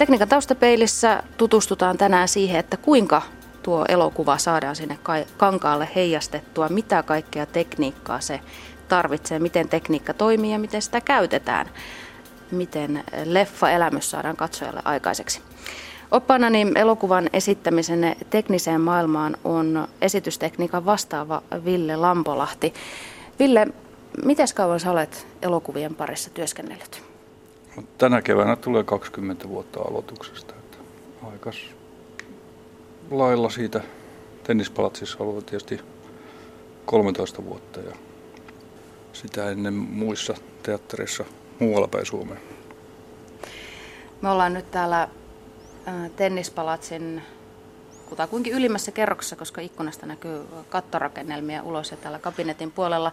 Tekniikan taustapeilissä tutustutaan tänään siihen, että kuinka tuo elokuva saadaan sinne kankaalle heijastettua, mitä kaikkea tekniikkaa se tarvitsee, miten tekniikka toimii ja miten sitä käytetään, miten leffa-elämys saadaan katsojalle aikaiseksi. Oppanani elokuvan esittämisen tekniseen maailmaan on esitystekniikan vastaava Ville Lampolahti. Ville, miten kauan sä olet elokuvien parissa työskennellyt? Tänä keväänä tulee 20 vuotta aloituksesta. Että aikas lailla siitä tennispalatsissa ollut tietysti 13 vuotta ja sitä ennen muissa teattereissa muualla päin Suomeen. Me ollaan nyt täällä tennispalatsin kutakuinkin ylimmässä kerroksessa, koska ikkunasta näkyy kattorakennelmia ulos ja täällä kabinetin puolella.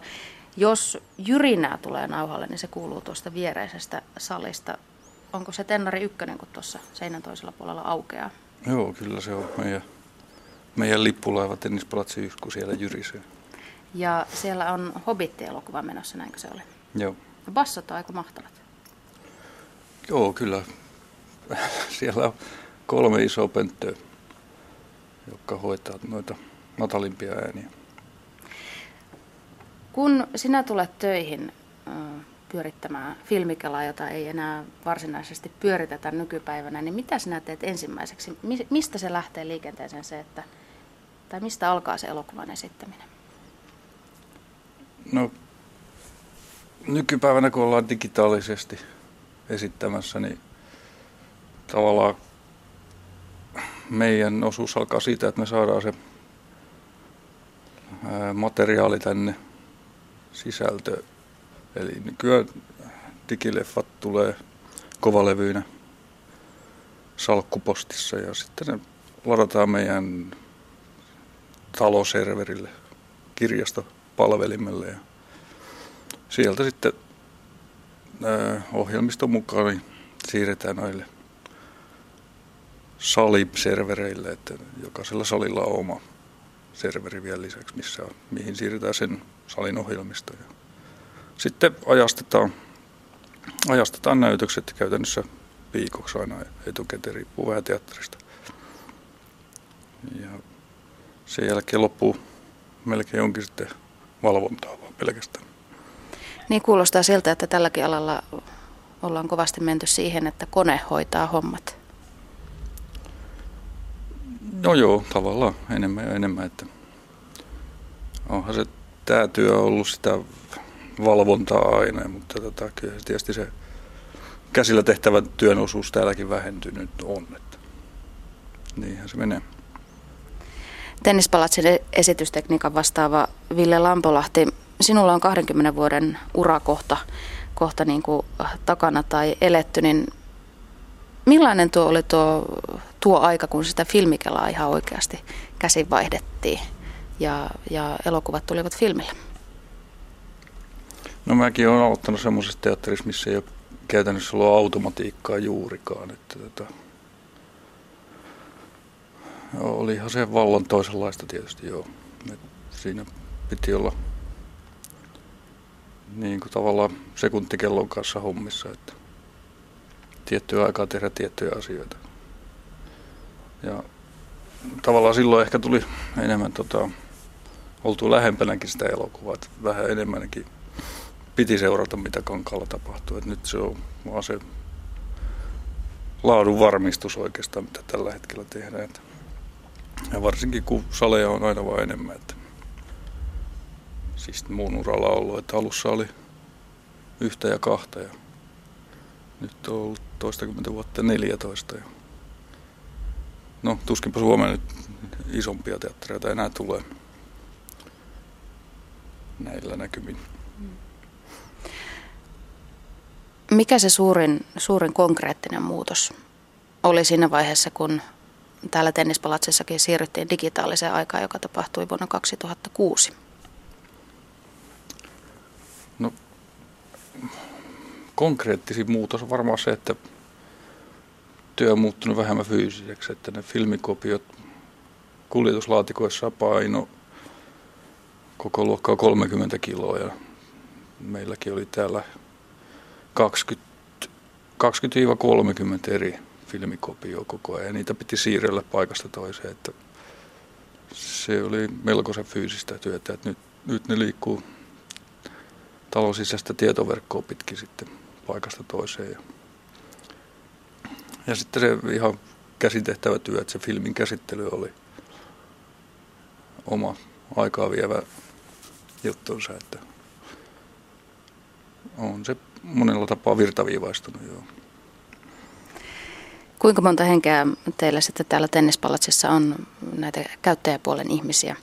Jos jyrinää tulee nauhalle, niin se kuuluu tuosta viereisestä salista. Onko se Tennari ykkönen, kun tuossa seinän toisella puolella aukeaa? Joo, kyllä se on meidän, meidän lippulaiva tennispalatsi kun siellä jyrisee. Ja siellä on Hobbit-elokuva menossa, näinkö se oli? Joo. Ja bassot on aika mahtavat. Joo, kyllä. siellä on kolme isoa pönttöä, jotka hoitaa noita matalimpia ääniä. Kun sinä tulet töihin pyörittämään filmikelaa, jota ei enää varsinaisesti pyöritetä nykypäivänä, niin mitä sinä teet ensimmäiseksi? Mistä se lähtee liikenteeseen se, että, tai mistä alkaa se elokuvan esittäminen? No, nykypäivänä kun ollaan digitaalisesti esittämässä, niin tavallaan meidän osuus alkaa siitä, että me saadaan se materiaali tänne sisältö. Eli nykyään digileffat tulee kovalevyinä salkkupostissa ja sitten ne ladataan meidän taloserverille, kirjastopalvelimelle ja sieltä sitten ohjelmiston mukaan niin siirretään noille saliservereille, että jokaisella salilla on oma serveri vielä lisäksi, missä mihin siirretään sen salin ohjelmisto. Sitten ajastetaan, ajastetaan näytökset käytännössä viikoksi aina etukäteen, riippuu vähän teatterista. Ja sen jälkeen loppuu melkein onkin sitten valvontaa vaan pelkästään. Niin kuulostaa siltä, että tälläkin alalla ollaan kovasti menty siihen, että kone hoitaa hommat. No joo, tavallaan enemmän ja enemmän, että onhan se tämä työ ollut sitä valvontaa aina, mutta tota, kyllä tietysti se käsillä tehtävä työn osuus täälläkin vähentynyt on. Että niinhän se menee. Tennispalatsin esitystekniikan vastaava Ville Lampolahti, sinulla on 20 vuoden urakohta kohta niin kuin takana tai eletty, niin millainen tuo oli tuo, tuo aika, kun sitä filmikelaa ihan oikeasti käsin vaihdettiin ja, ja elokuvat tulivat filmille? No mäkin olen aloittanut semmoisessa teatterissa, missä ei ole käytännössä ollut automatiikkaa juurikaan. Että tota, olihan se vallan toisenlaista tietysti, joo. Et siinä piti olla niin kuin tavallaan sekuntikellon kanssa hommissa, että tiettyä aikaa tehdä tiettyjä asioita. Ja tavallaan silloin ehkä tuli enemmän tota, oltu lähempänäkin sitä elokuvaa, että vähän enemmänkin piti seurata, mitä kankaalla tapahtuu. Et nyt se on vaan se laadun varmistus oikeastaan, mitä tällä hetkellä tehdään. Ja varsinkin kun saleja on aina vain enemmän. Että siis muun uralla ollut, että alussa oli yhtä ja kahta ja nyt on ollut toistakymmentä vuotta 14. Ja no tuskinpa Suomeen nyt isompia teattereita enää tulee näillä näkymin. Mikä se suurin, suurin konkreettinen muutos oli siinä vaiheessa, kun täällä tennispalatsissakin siirryttiin digitaaliseen aikaan, joka tapahtui vuonna 2006? No, konkreettisin muutos on varmaan se, että työ on muuttunut vähemmän fyysiseksi, että ne filmikopiot kuljetuslaatikoissa paino koko luokkaa 30 kiloa ja meilläkin oli täällä 20, 20-30 eri filmikopio koko ajan. Ja niitä piti siirrellä paikasta toiseen, että se oli melkoisen fyysistä työtä, että nyt, nyt ne liikkuu talon sisäistä tietoverkkoa pitkin sitten paikasta toiseen. Ja, ja sitten se ihan käsitehtävä työ, että se filmin käsittely oli oma aikaa vievä juttunsa, että on se monella tapaa virtaviivaistunut, joo. Kuinka monta henkeä teillä sitten täällä tennispalatsissa on näitä käyttäjäpuolen ihmisiä,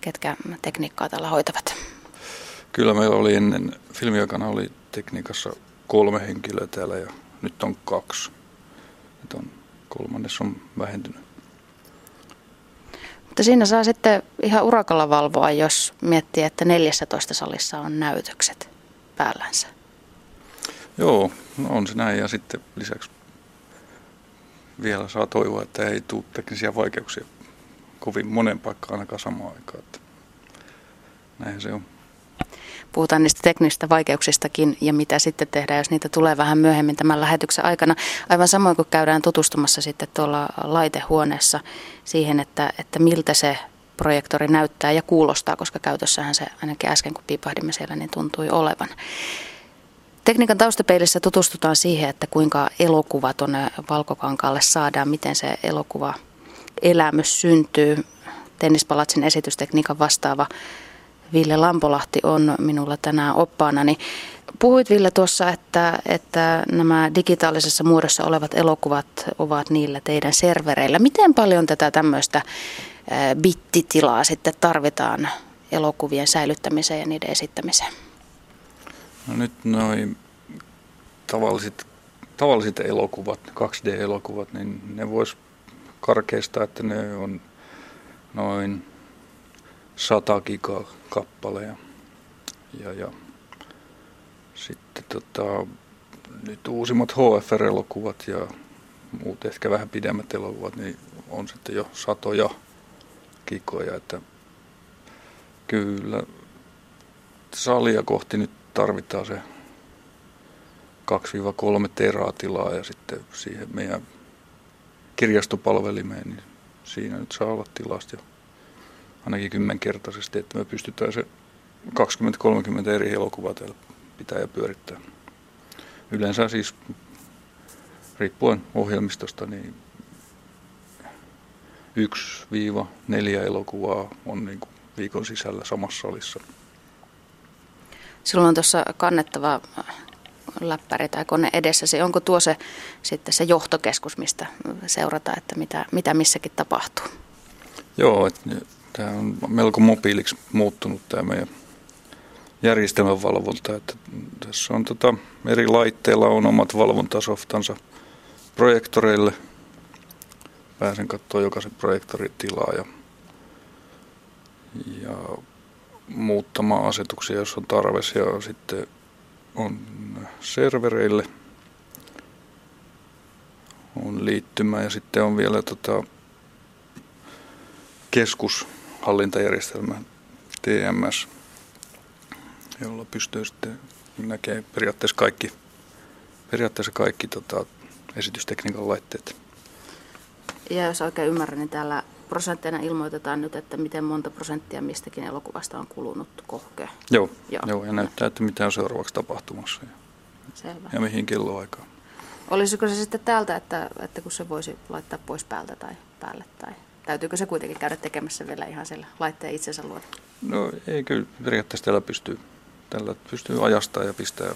ketkä tekniikkaa täällä hoitavat? Kyllä meillä oli ennen filmiaikana oli tekniikassa kolme henkilöä täällä ja nyt on kaksi. Nyt on, kolmannes on vähentynyt. Mutta siinä saa sitten ihan urakalla valvoa, jos miettii, että 14 salissa on näytökset päällänsä. Joo, no on se näin ja sitten lisäksi vielä saa toivoa, että ei tule teknisiä vaikeuksia kovin monen paikkaan ainakaan samaan aikaan. Että näin se on. Puhutaan niistä teknisistä vaikeuksistakin ja mitä sitten tehdään, jos niitä tulee vähän myöhemmin tämän lähetyksen aikana. Aivan samoin kuin käydään tutustumassa sitten tuolla laitehuoneessa siihen, että, että miltä se projektori näyttää ja kuulostaa, koska käytössähän se ainakin äsken kun piipahdimme siellä, niin tuntui olevan. Tekniikan taustapeilissä tutustutaan siihen, että kuinka elokuva tuonne valkokankaalle saadaan, miten se elokuva elämys syntyy. Tennispalatsin esitystekniikan vastaava Ville Lampolahti on minulla tänään oppaana. Niin puhuit Ville tuossa, että, että nämä digitaalisessa muodossa olevat elokuvat ovat niillä teidän servereillä. Miten paljon tätä tämmöistä bittitilaa sitten tarvitaan elokuvien säilyttämiseen ja niiden esittämiseen? No nyt noin tavalliset, tavalliset elokuvat, 2D-elokuvat, niin ne vois karkeista, että ne on noin 100 gigaa kappaleja. Ja, ja sitten tota, nyt uusimmat HFR-elokuvat ja muut ehkä vähän pidemmät elokuvat, niin on sitten jo satoja kikoja, että kyllä salia kohti nyt tarvitaan se 2-3 teraa tilaa ja sitten siihen meidän kirjastopalvelimeen, niin siinä nyt saa olla tilasta jo ainakin kymmenkertaisesti, että me pystytään se 20-30 eri elokuvaa täällä pitää ja pyörittää. Yleensä siis riippuen ohjelmistosta, niin yksi viiva neljä elokuvaa on niin kuin viikon sisällä samassa salissa. Silloin on tuossa kannettava läppäri tai kone edessäsi. Onko tuo se sitten se johtokeskus, mistä seurata, että mitä, mitä missäkin tapahtuu? Joo, että tämä on melko mobiiliksi muuttunut tämä meidän järjestelmän valvonta. Että tässä on tota, eri laitteilla on omat valvontasoftansa projektoreille. Pääsen katsoa jokaisen projektorin tilaa ja, ja muuttamaan asetuksia, jos on tarve. Ja sitten on servereille on liittymä ja sitten on vielä tota keskushallintajärjestelmä TMS, jolla pystyy sitten näkemään periaatteessa kaikki, periaatteessa kaikki tota, esitystekniikan laitteet. Ja jos oikein ymmärrän, niin täällä prosentteina ilmoitetaan nyt, että miten monta prosenttia mistäkin elokuvasta on kulunut kohke. Joo, joo. joo ja näyttää, että mitä on seuraavaksi tapahtumassa ja, Selvä. ja mihin kelloaikaan. Olisiko se sitten täältä, että, että kun se voisi laittaa pois päältä tai päälle, tai täytyykö se kuitenkin käydä tekemässä vielä ihan siellä laitteen itsensä luo? No ei kyllä, periaatteessa tällä pystyy, tällä pystyy ajastaa ja pistää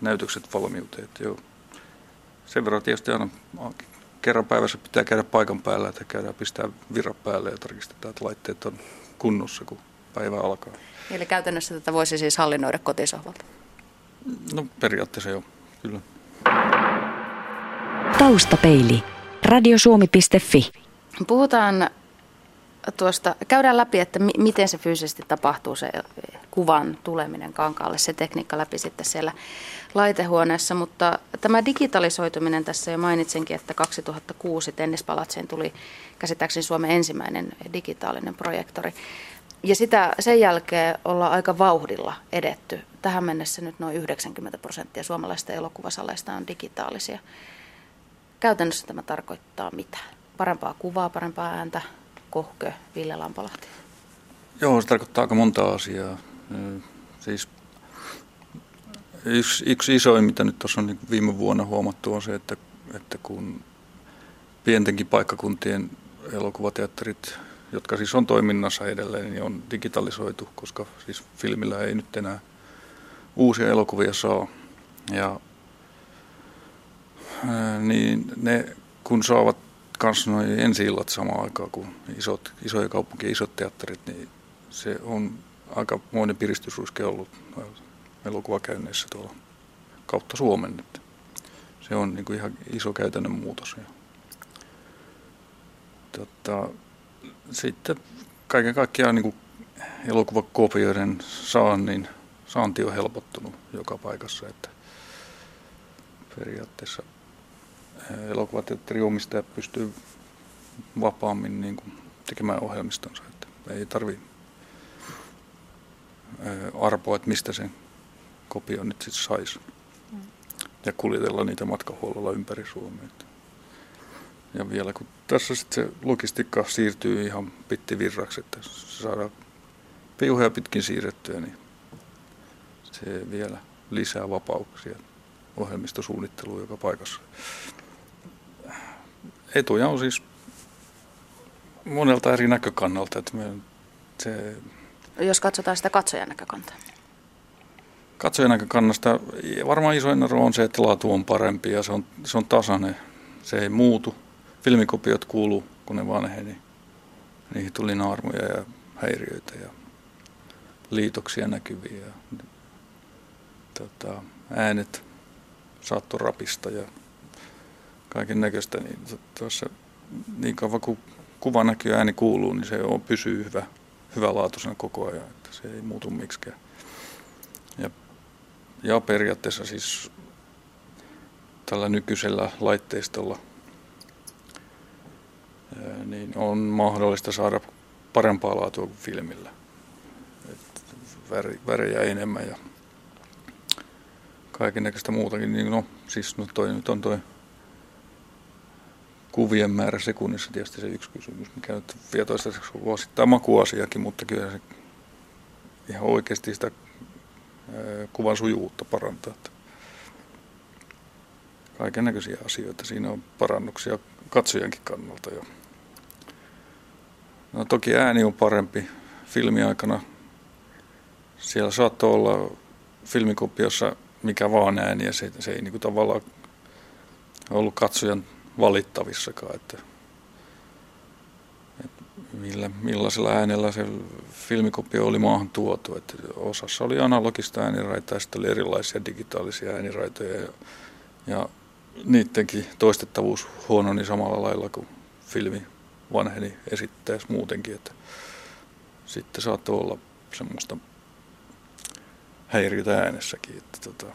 näytökset valmiuteen. Että joo. Sen verran tietysti aina kerran päivässä pitää käydä paikan päällä, että käydään pistää virra päälle ja tarkistetaan, että laitteet on kunnossa, kun päivä alkaa. Eli käytännössä tätä voisi siis hallinnoida kotisohvalta? No periaatteessa joo, kyllä. Taustapeili. Radiosuomi.fi. Puhutaan tuosta, käydään läpi, että mi- miten se fyysisesti tapahtuu, se kuvan tuleminen kankaalle, se tekniikka läpi sitten siellä laitehuoneessa, mutta tämä digitalisoituminen tässä jo mainitsinkin, että 2006 Tennispalatseen tuli käsittääkseni Suomen ensimmäinen digitaalinen projektori. Ja sitä, sen jälkeen ollaan aika vauhdilla edetty. Tähän mennessä nyt noin 90 prosenttia suomalaisista elokuvasaleista on digitaalisia. käytännössä tämä tarkoittaa mitä? Parempaa kuvaa, parempaa ääntä, kohkö, Ville Lampalahti? Joo, se tarkoittaa aika monta asiaa. Siis yksi, yksi isoin, mitä nyt tuossa on niin viime vuonna huomattu, on se, että, että kun pientenkin paikkakuntien elokuvateatterit, jotka siis on toiminnassa edelleen, niin on digitalisoitu, koska siis filmillä ei nyt enää uusia elokuvia saa. Ja niin ne, kun saavat kanssa noin ensi illat samaan aikaan kuin isot, isoja kaupunkien isot teatterit, niin se on aika moinen piristysruiske ollut elokuvakäynneissä tuolla kautta Suomen. Että se on niin kuin ihan iso käytännön muutos. Ja, tota, sitten kaiken kaikkiaan niin kuin elokuvakopioiden saannin, saanti on helpottunut joka paikassa. Että periaatteessa elokuvateatterin omistaja pystyy vapaammin niin kuin tekemään ohjelmistonsa. Että ei tarvi arpoa, että mistä sen kopio nyt sitten saisi. Ja kuljetella niitä matkahuollolla ympäri Suomea. Ja vielä kun tässä sitten se logistiikka siirtyy ihan pittivirraksi, että se saadaan piuheja pitkin siirrettyä, niin se vielä lisää vapauksia ohjelmistosuunnitteluun joka paikassa. Etuja on siis monelta eri näkökannalta. Että me, se... Jos katsotaan sitä katsojan näkökantaa. Katsojan näkökannasta varmaan isoin ero on se, että laatu on parempi ja se on, se on tasainen. Se ei muutu. Filmikopiot kuuluu, kun ne vanheni. Niihin tuli naarmuja ja häiriöitä ja liitoksia näkyviä. Ja, tota, äänet saattoi rapista ja kaiken näköistä. Niin tuossa niin kauan kuin kuva näkyy ääni kuuluu, niin se on, pysyy hyvä, hyvälaatuisena koko ajan. Että se ei muutu miksikään. Ja, ja periaatteessa siis tällä nykyisellä laitteistolla niin on mahdollista saada parempaa laatua kuin filmillä. Et värejä enemmän ja kaiken näköistä muutakin. Niin no, siis no toi nyt on toi kuvien määrä sekunnissa tietysti se yksi kysymys, mikä nyt vie toistaiseksi osittain makuasiakin, mutta kyllä se ihan oikeasti sitä kuvan sujuvuutta parantaa. Kaiken näköisiä asioita. Siinä on parannuksia katsojankin kannalta jo. No toki ääni on parempi filmiaikana. Siellä saattoi olla filmikopiossa mikä vaan ääni ja se, se ei niin kuin tavallaan ollut katsojan valittavissakaan, että, että millä, millaisella äänellä se filmikopio oli maahan tuotu. Että osassa oli analogista ääniraitaa sitten oli erilaisia digitaalisia ääniraitoja ja, ja niidenkin toistettavuus huononi samalla lailla kuin filmi vanheni esittäessä muutenkin, että sitten saattoi olla semmoista häiriötä äänessäkin. Että tota,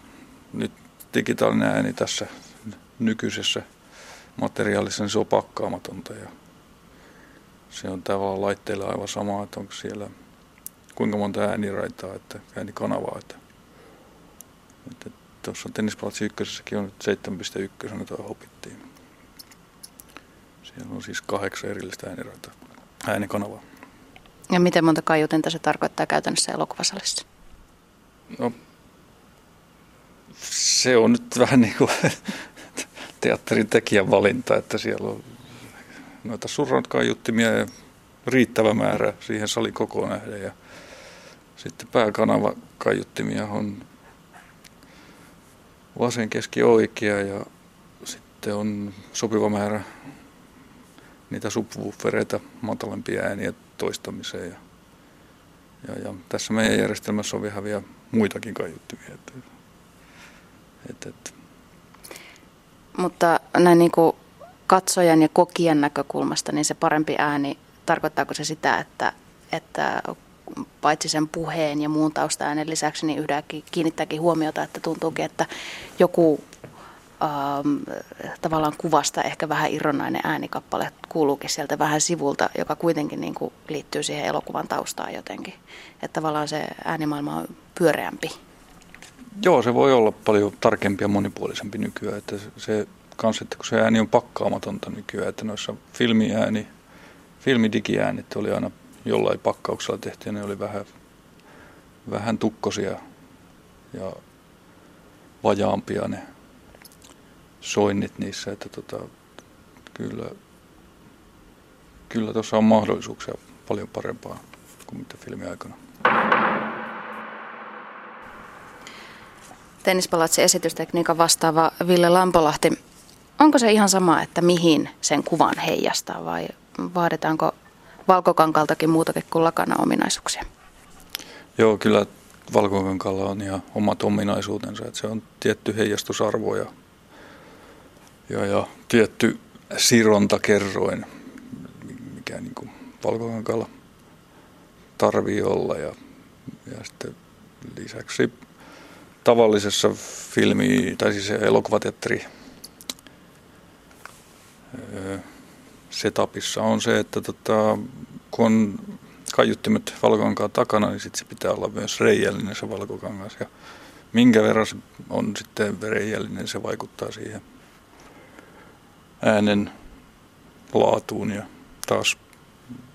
nyt digitaalinen ääni tässä nykyisessä materiaalissa, niin se on pakkaamatonta ja se on tavallaan laitteilla aivan sama, että onko siellä kuinka monta ääniraitaa, että äänikanavaa. Että, että tuossa tennispalatsi ykkösessäkin on 7.1, tuo hopittiin. Siellä on siis kahdeksan erillistä ääniraitaa, äänikanavaa. Ja miten monta kaiutinta se tarkoittaa käytännössä elokuvasalissa? No, se on nyt vähän niin kuin teatterin tekijän valinta, että siellä on noita surrant kaiuttimia ja riittävä määrä siihen salin kokoon nähden. Ja sitten pääkanava kaiuttimia on vasen, keski, oikea ja sitten on sopiva määrä niitä subwoofereita matalempia ääniä toistamiseen. Ja, ja, ja tässä meidän järjestelmässä on vielä muitakin kaiuttimia. Että, että, että mutta näin niin kuin katsojan ja kokijan näkökulmasta, niin se parempi ääni, tarkoittaako se sitä, että, että paitsi sen puheen ja muun taustaäänen lisäksi, niin yhdenkin kiinnittääkin huomiota, että tuntuukin, että joku ähm, tavallaan kuvasta ehkä vähän irronainen äänikappale kuuluukin sieltä vähän sivulta, joka kuitenkin niin kuin liittyy siihen elokuvan taustaan jotenkin. Että tavallaan se äänimaailma on pyöreämpi. Joo, se voi olla paljon tarkempi ja monipuolisempi nykyään. Että se myös, että kun se ääni on pakkaamatonta nykyään, että noissa filmiääni, filmidigiäänit oli aina jollain pakkauksella tehty ja ne oli vähän, vähän tukkosia ja vajaampia ne soinnit niissä, että tota, kyllä, kyllä tuossa on mahdollisuuksia paljon parempaa kuin mitä filmiaikana. Tennispalatsin esitystekniikan vastaava Ville Lampolahti. Onko se ihan sama, että mihin sen kuvan heijastaa vai vaaditaanko valkokankaltakin muutakin kuin lakana ominaisuuksia? Joo, kyllä valkokankalla on ihan omat ominaisuutensa. Että se on tietty heijastusarvo ja, ja, ja tietty sirontakerroin, mikä niin kuin valkokankalla tarvii olla. Ja, ja sitten lisäksi tavallisessa filmi, tai siis elokuvateatteri setupissa on se, että tota, kun on kaiuttimet valkokankaan takana, niin sitten se pitää olla myös reijällinen se valkokangas. Ja minkä verran se on sitten reijällinen, se vaikuttaa siihen äänen laatuun ja taas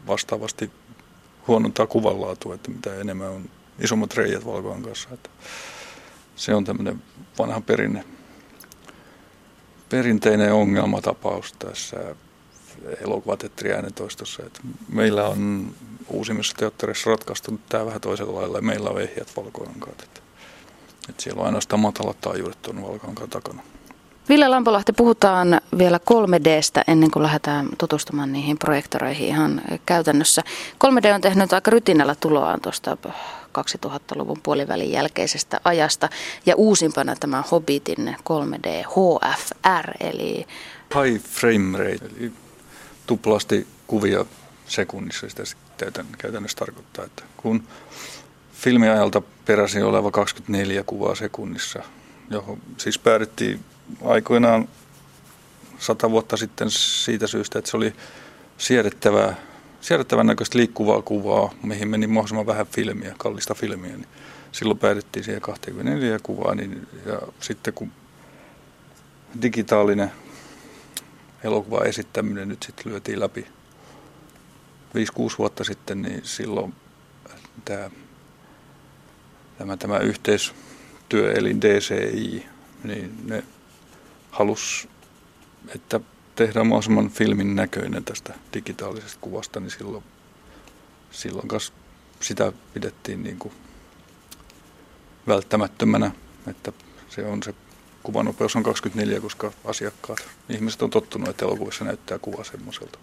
vastaavasti huonontaa kuvan laatua, että mitä enemmän on isommat reijät valkokankaassa. Että se on tämmöinen vanha perinne, perinteinen ongelmatapaus tässä elokuvateatteriäänentoistossa. Että meillä on uusimmissa teatterissa ratkaistu tämä vähän toisella lailla meillä on ehjät valkoankaat. Että, että siellä on ainoastaan matalat taajuudet tuon valkoankaan takana. Ville Lampolahti, puhutaan vielä 3Dstä ennen kuin lähdetään tutustumaan niihin projektoreihin ihan käytännössä. 3D on tehnyt aika rytinällä tuloaan tuosta 2000-luvun puolivälin jälkeisestä ajasta. Ja uusimpana tämä Hobbitin 3D HFR, eli... High frame rate, eli tuplasti kuvia sekunnissa sitä käytännössä tarkoittaa, että kun filmiajalta peräisin oleva 24 kuvaa sekunnissa, johon siis päädyttiin aikoinaan sata vuotta sitten siitä syystä, että se oli siedettävää, siedettävän näköistä liikkuvaa kuvaa, mihin meni mahdollisimman vähän filmiä, kallista filmiä. Niin silloin päädyttiin siihen 24 kuvaa, niin, ja sitten kun digitaalinen elokuva esittäminen nyt sitten lyötiin läpi 5-6 vuotta sitten, niin silloin tämä, tämä, tämä yhteistyöelin DCI, niin ne halus, että tehdään mahdollisimman filmin näköinen tästä digitaalisesta kuvasta, niin silloin, silloin kas sitä pidettiin niin kuin välttämättömänä, että se on se kuvanopeus on 24, koska asiakkaat, ihmiset on tottunut, että elokuvissa näyttää kuva semmoiselta.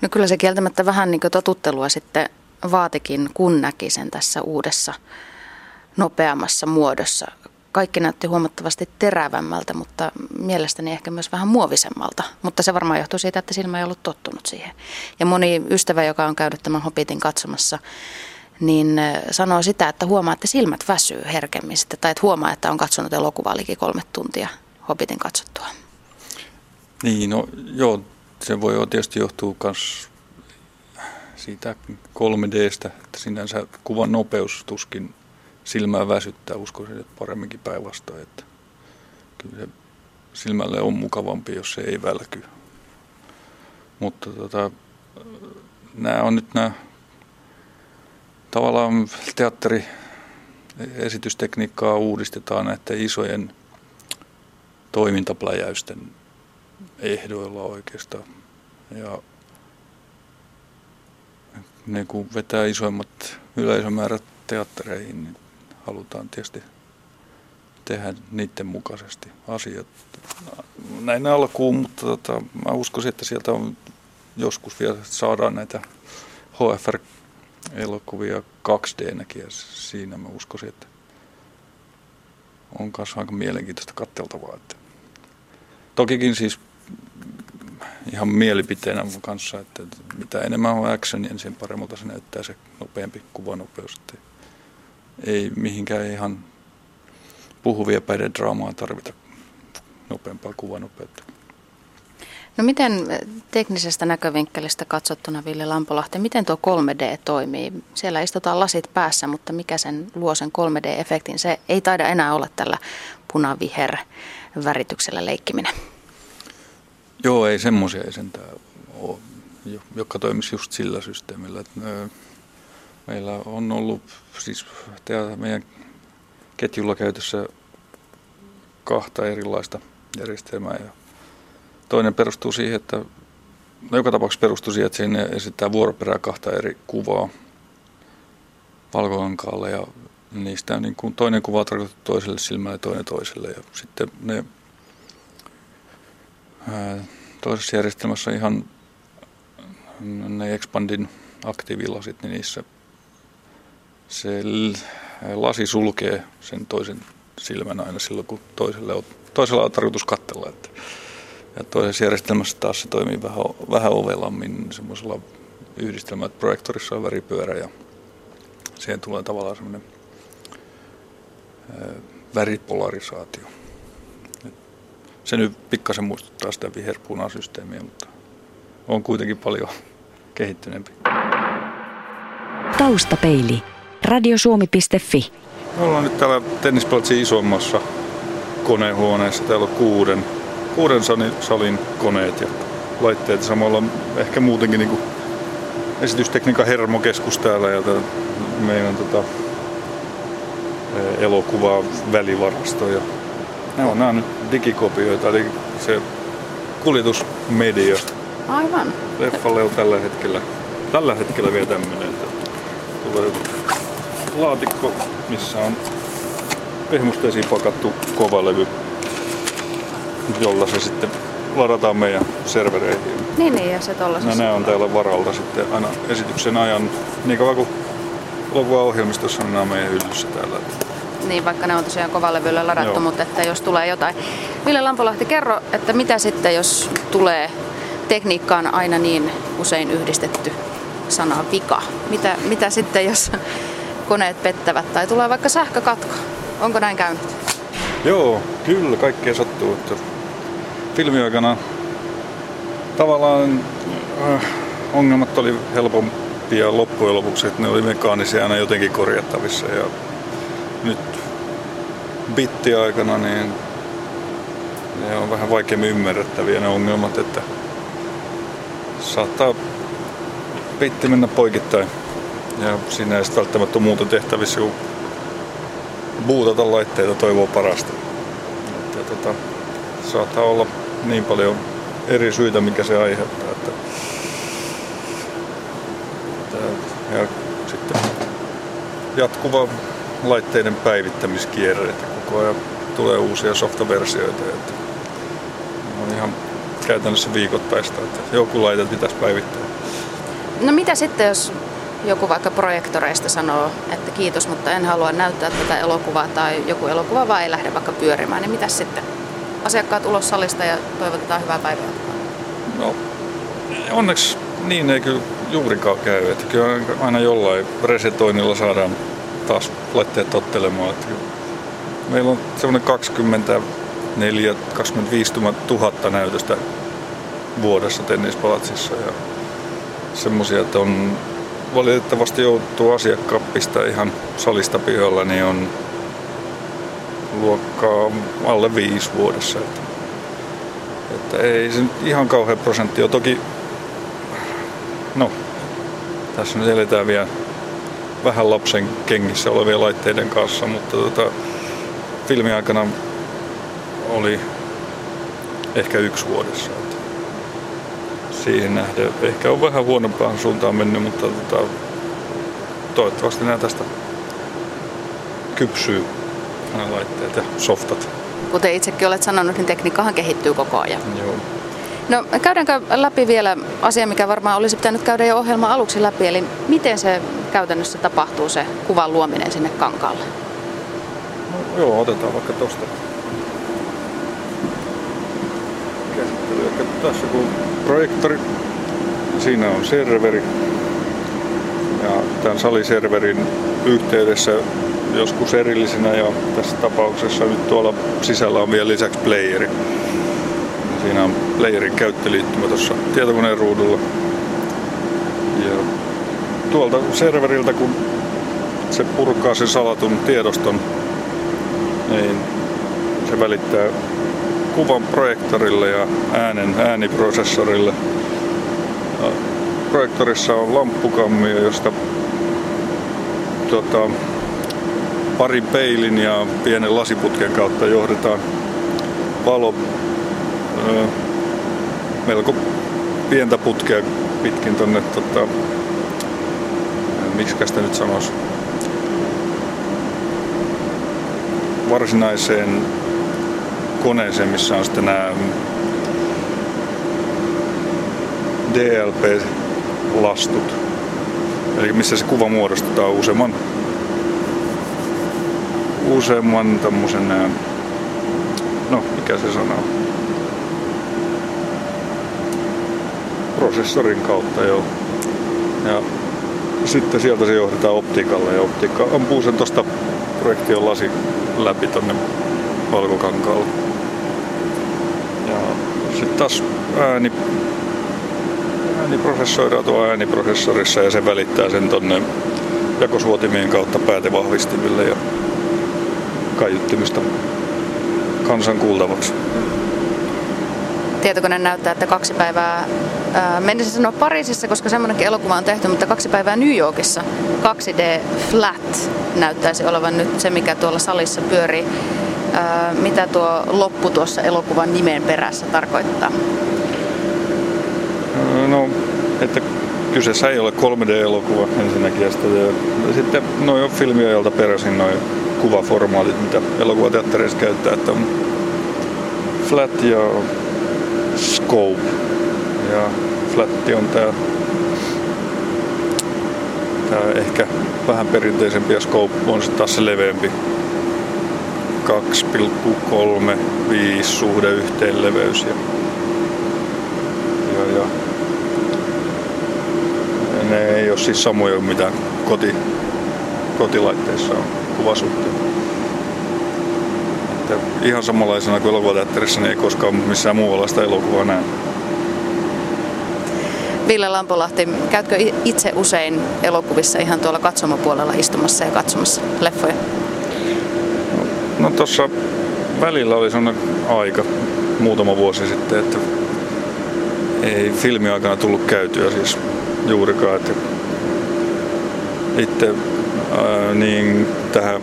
No kyllä se kieltämättä vähän niin totuttelua sitten vaatikin, kun näki sen tässä uudessa nopeammassa muodossa. Kaikki näytti huomattavasti terävämmältä, mutta mielestäni ehkä myös vähän muovisemmalta. Mutta se varmaan johtuu siitä, että silmä ei ollut tottunut siihen. Ja moni ystävä, joka on käynyt tämän Hobbitin katsomassa, niin sanoo sitä, että huomaa, että silmät väsyy herkemmin sitten, tai että huomaa, että on katsonut elokuvaa liki kolme tuntia Hobbitin katsottua. Niin, no joo, se voi tietysti johtua myös siitä 3Dstä, että sinänsä kuvan nopeus tuskin silmää väsyttää, uskoisin, että paremminkin päinvastoin, että kyllä se silmälle on mukavampi, jos se ei välky. Mutta tota, nämä on nyt nämä tavallaan teatteri esitystekniikkaa uudistetaan näiden isojen toimintapläjäysten ehdoilla oikeastaan. Ja ne kun vetää isoimmat yleisömäärät teattereihin, niin halutaan tietysti tehdä niiden mukaisesti asiat. Näin alkuun, mutta tota, mä uskoisin, että sieltä on joskus vielä saadaan näitä HFR-elokuvia 2D-näkin ja siinä mä uskoisin, että on myös aika mielenkiintoista katteltavaa. Että tokikin siis ihan mielipiteenä mun kanssa, että mitä enemmän on action, niin sen paremmalta se näyttää se nopeampi kuvanopeus. Että ei mihinkään ihan puhuvia päiden draamaa tarvita nopeampaa kuvanopeutta. No miten teknisestä näkövinkkelistä katsottuna Ville Lampolahti, miten tuo 3D toimii? Siellä istutaan lasit päässä, mutta mikä sen luo sen 3D-efektin? Se ei taida enää olla tällä punaviher värityksellä leikkiminen? Joo, ei semmoisia ei sentään ole, jotka toimisi just sillä systeemillä. Että meillä on ollut siis meidän ketjulla käytössä kahta erilaista järjestelmää. Ja toinen perustuu siihen, että no joka tapauksessa perustuu siihen, että sinne esittää vuoroperää kahta eri kuvaa valkokankaalle ja niistä niin kuin toinen kuva tarkoitettu toiselle silmälle ja toinen toiselle. Ja sitten ne ää, toisessa järjestelmässä ihan ne Expandin aktiivilasit, niin niissä se lasi sulkee sen toisen silmän aina silloin, kun toiselle on, toisella on tarkoitus katsella. Että, ja toisessa järjestelmässä taas se toimii vähän, vähän ovelammin semmoisella yhdistelmällä, että projektorissa on väripyörä ja siihen tulee tavallaan semmoinen väripolarisaatio. Se nyt pikkasen muistuttaa sitä viherpunasysteemiä, mutta on kuitenkin paljon kehittyneempi. Taustapeili. Radiosuomi.fi. Me ollaan nyt täällä tennisplatsin isommassa konehuoneessa. Täällä on kuuden, kuuden salin koneet ja laitteet. Samalla ehkä muutenkin niin kuin esitystekniikan hermokeskus täällä ja meidän tota, elokuvaa välivarasto. Ja ne on, nämä on nyt digikopioita, eli se kuljetusmedia. Aivan. Leffalle on tällä hetkellä, tällä hetkellä vielä tämmöinen, että tulee laatikko, missä on pehmusteisiin pakattu kovalevy, jolla se sitten ladataan meidän servereihin. Niin, niin ja se tollaisessa. No, nämä on täällä varalta sitten aina esityksen ajan, niin kauan kuin ohjelmistossa, niin nämä on meidän hyllyssä täällä. Niin, vaikka ne on tosiaan kovalevyllä ladattu, Joo. mutta että jos tulee jotain. Ville Lampolahti, kerro, että mitä sitten, jos tulee tekniikkaan aina niin usein yhdistetty sana vika? Mitä, mitä sitten, jos koneet pettävät tai tulee vaikka sähkökatko? Onko näin käynyt? Joo, kyllä kaikkea sattuu. Että filmiaikana tavallaan äh, ongelmat oli helpompia loppujen lopuksi, että ne oli mekaanisia aina jotenkin korjattavissa. Ja nyt bittiaikana niin ne on vähän vaikeammin ymmärrettäviä ne ongelmat, että saattaa bitti mennä poikittain. Ja siinä ei välttämättä muuta tehtävissä kuin buutata laitteita toivoo parasta. Ja tota, saattaa olla niin paljon eri syitä, mikä se aiheuttaa. Että, ja sitten jatkuva laitteiden päivittämiskierre, että koko ajan tulee uusia softaversioita. Että on ihan käytännössä viikoittaista, että joku laite pitäisi päivittää. No mitä sitten, jos joku vaikka projektoreista sanoo, että kiitos, mutta en halua näyttää tätä elokuvaa tai joku elokuva vaan ei lähde vaikka pyörimään, niin mitä sitten? Asiakkaat ulos salista ja toivotetaan hyvää päivää. No, onneksi niin ei kyllä juurikaan käy. Että kyllä aina jollain resetoinnilla saadaan taas laitteet tottelemaan. Että meillä on semmoinen 24 25 000 näytöstä vuodessa tennispalatsissa ja semmoisia, että on valitettavasti joutuu asiakkaat pistää ihan salista pihalla, niin on luokkaa alle viisi vuodessa. Että, että ei se nyt ihan kauhean prosentti ole. Toki, no, tässä nyt eletään vielä vähän lapsen kengissä olevien laitteiden kanssa, mutta tota, filmiaikana oli ehkä yksi vuodessa. Siihen nähden ehkä on vähän huonompaan suuntaan mennyt, mutta tota, toivottavasti nämä tästä kypsyy nämä laitteet ja softat. Kuten itsekin olet sanonut, niin tekniikkahan kehittyy koko ajan. Joo. No käydäänkö läpi vielä asia, mikä varmaan olisi pitänyt käydä jo ohjelman aluksi läpi, eli miten se käytännössä tapahtuu se kuvan luominen sinne kankaalle? No, joo, otetaan vaikka tuosta käsittely. Eli tässä kun projektori, siinä on serveri ja tämän saliserverin yhteydessä joskus erillisenä ja tässä tapauksessa nyt tuolla sisällä on vielä lisäksi playeri. Siinä on playerin käyttöliittymä tuossa tietokoneen ruudulla. Ja tuolta serveriltä, kun se purkaa sen salatun tiedoston, niin se välittää kuvan projektorille ja äänen ääniprosessorille. Projektorissa on lamppukammio, josta tota, parin peilin ja pienen lasiputken kautta johdetaan valo ö, melko pientä putkea pitkin tonne, tota, miksi sitä nyt sanoisi, varsinaiseen koneeseen, missä on sitten nämä DLP-lastut. Eli missä se kuva muodostetaan useamman, useamman tämmöisen, no mikä se sana on, prosessorin kautta jo. Ja sitten sieltä se johdetaan optiikalle ja optiikka ampuu sen tuosta projektion lasi läpi tonne valkokankaalle. Taas ääni, ääni prosessoidaan tuo ääniprosessorissa ja se välittää sen tonne jakosuotimien kautta päätevahvistimille ja kaiuttimista kansan kuultavaksi tietokone näyttää, että kaksi päivää, ää, sanoa Pariisissa, koska semmoinenkin elokuva on tehty, mutta kaksi päivää New Yorkissa 2D Flat näyttäisi olevan nyt se, mikä tuolla salissa pyörii. Mitä tuo loppu tuossa elokuvan nimen perässä tarkoittaa? No, että kyseessä ei ole 3D-elokuva ensinnäkin. Ja sitten noin on filmiajalta peräisin noin kuvaformaatit, mitä elokuvateattereissa käyttää, että on flat ja scope. Ja flatti on tää, tää ehkä vähän perinteisempi ja scope on sitten taas se leveämpi 2,35 suhde yhteen leveys. Ja, ja, ja ne ei ole siis samoja kuin mitä koti, kotilaitteissa on kuvasuhteet että ihan samanlaisena kuin elokuvateatterissa, niin ei koskaan missään muualla sitä elokuvaa näe. Ville Lampolahti, käytkö itse usein elokuvissa ihan tuolla katsomapuolella istumassa ja katsomassa leffoja? No, tuossa välillä oli sellainen aika muutama vuosi sitten, että ei filmiaikana tullut käytyä siis juurikaan. Että itse ää, niin tähän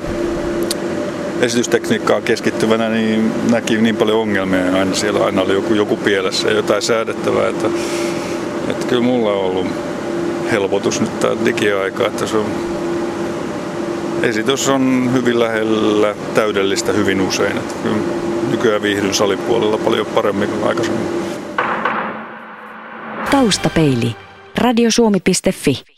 esitystekniikkaan keskittyvänä niin näki niin paljon ongelmia aina siellä aina oli joku, joku pielessä ja jotain säädettävää, että, että kyllä mulla on ollut helpotus nyt tämä digiaika, että se on, esitys on hyvin lähellä täydellistä hyvin usein. Nykyään viihdyn salipuolella paljon paremmin kuin aikaisemmin. Taustapeili. Radiosuomi.fi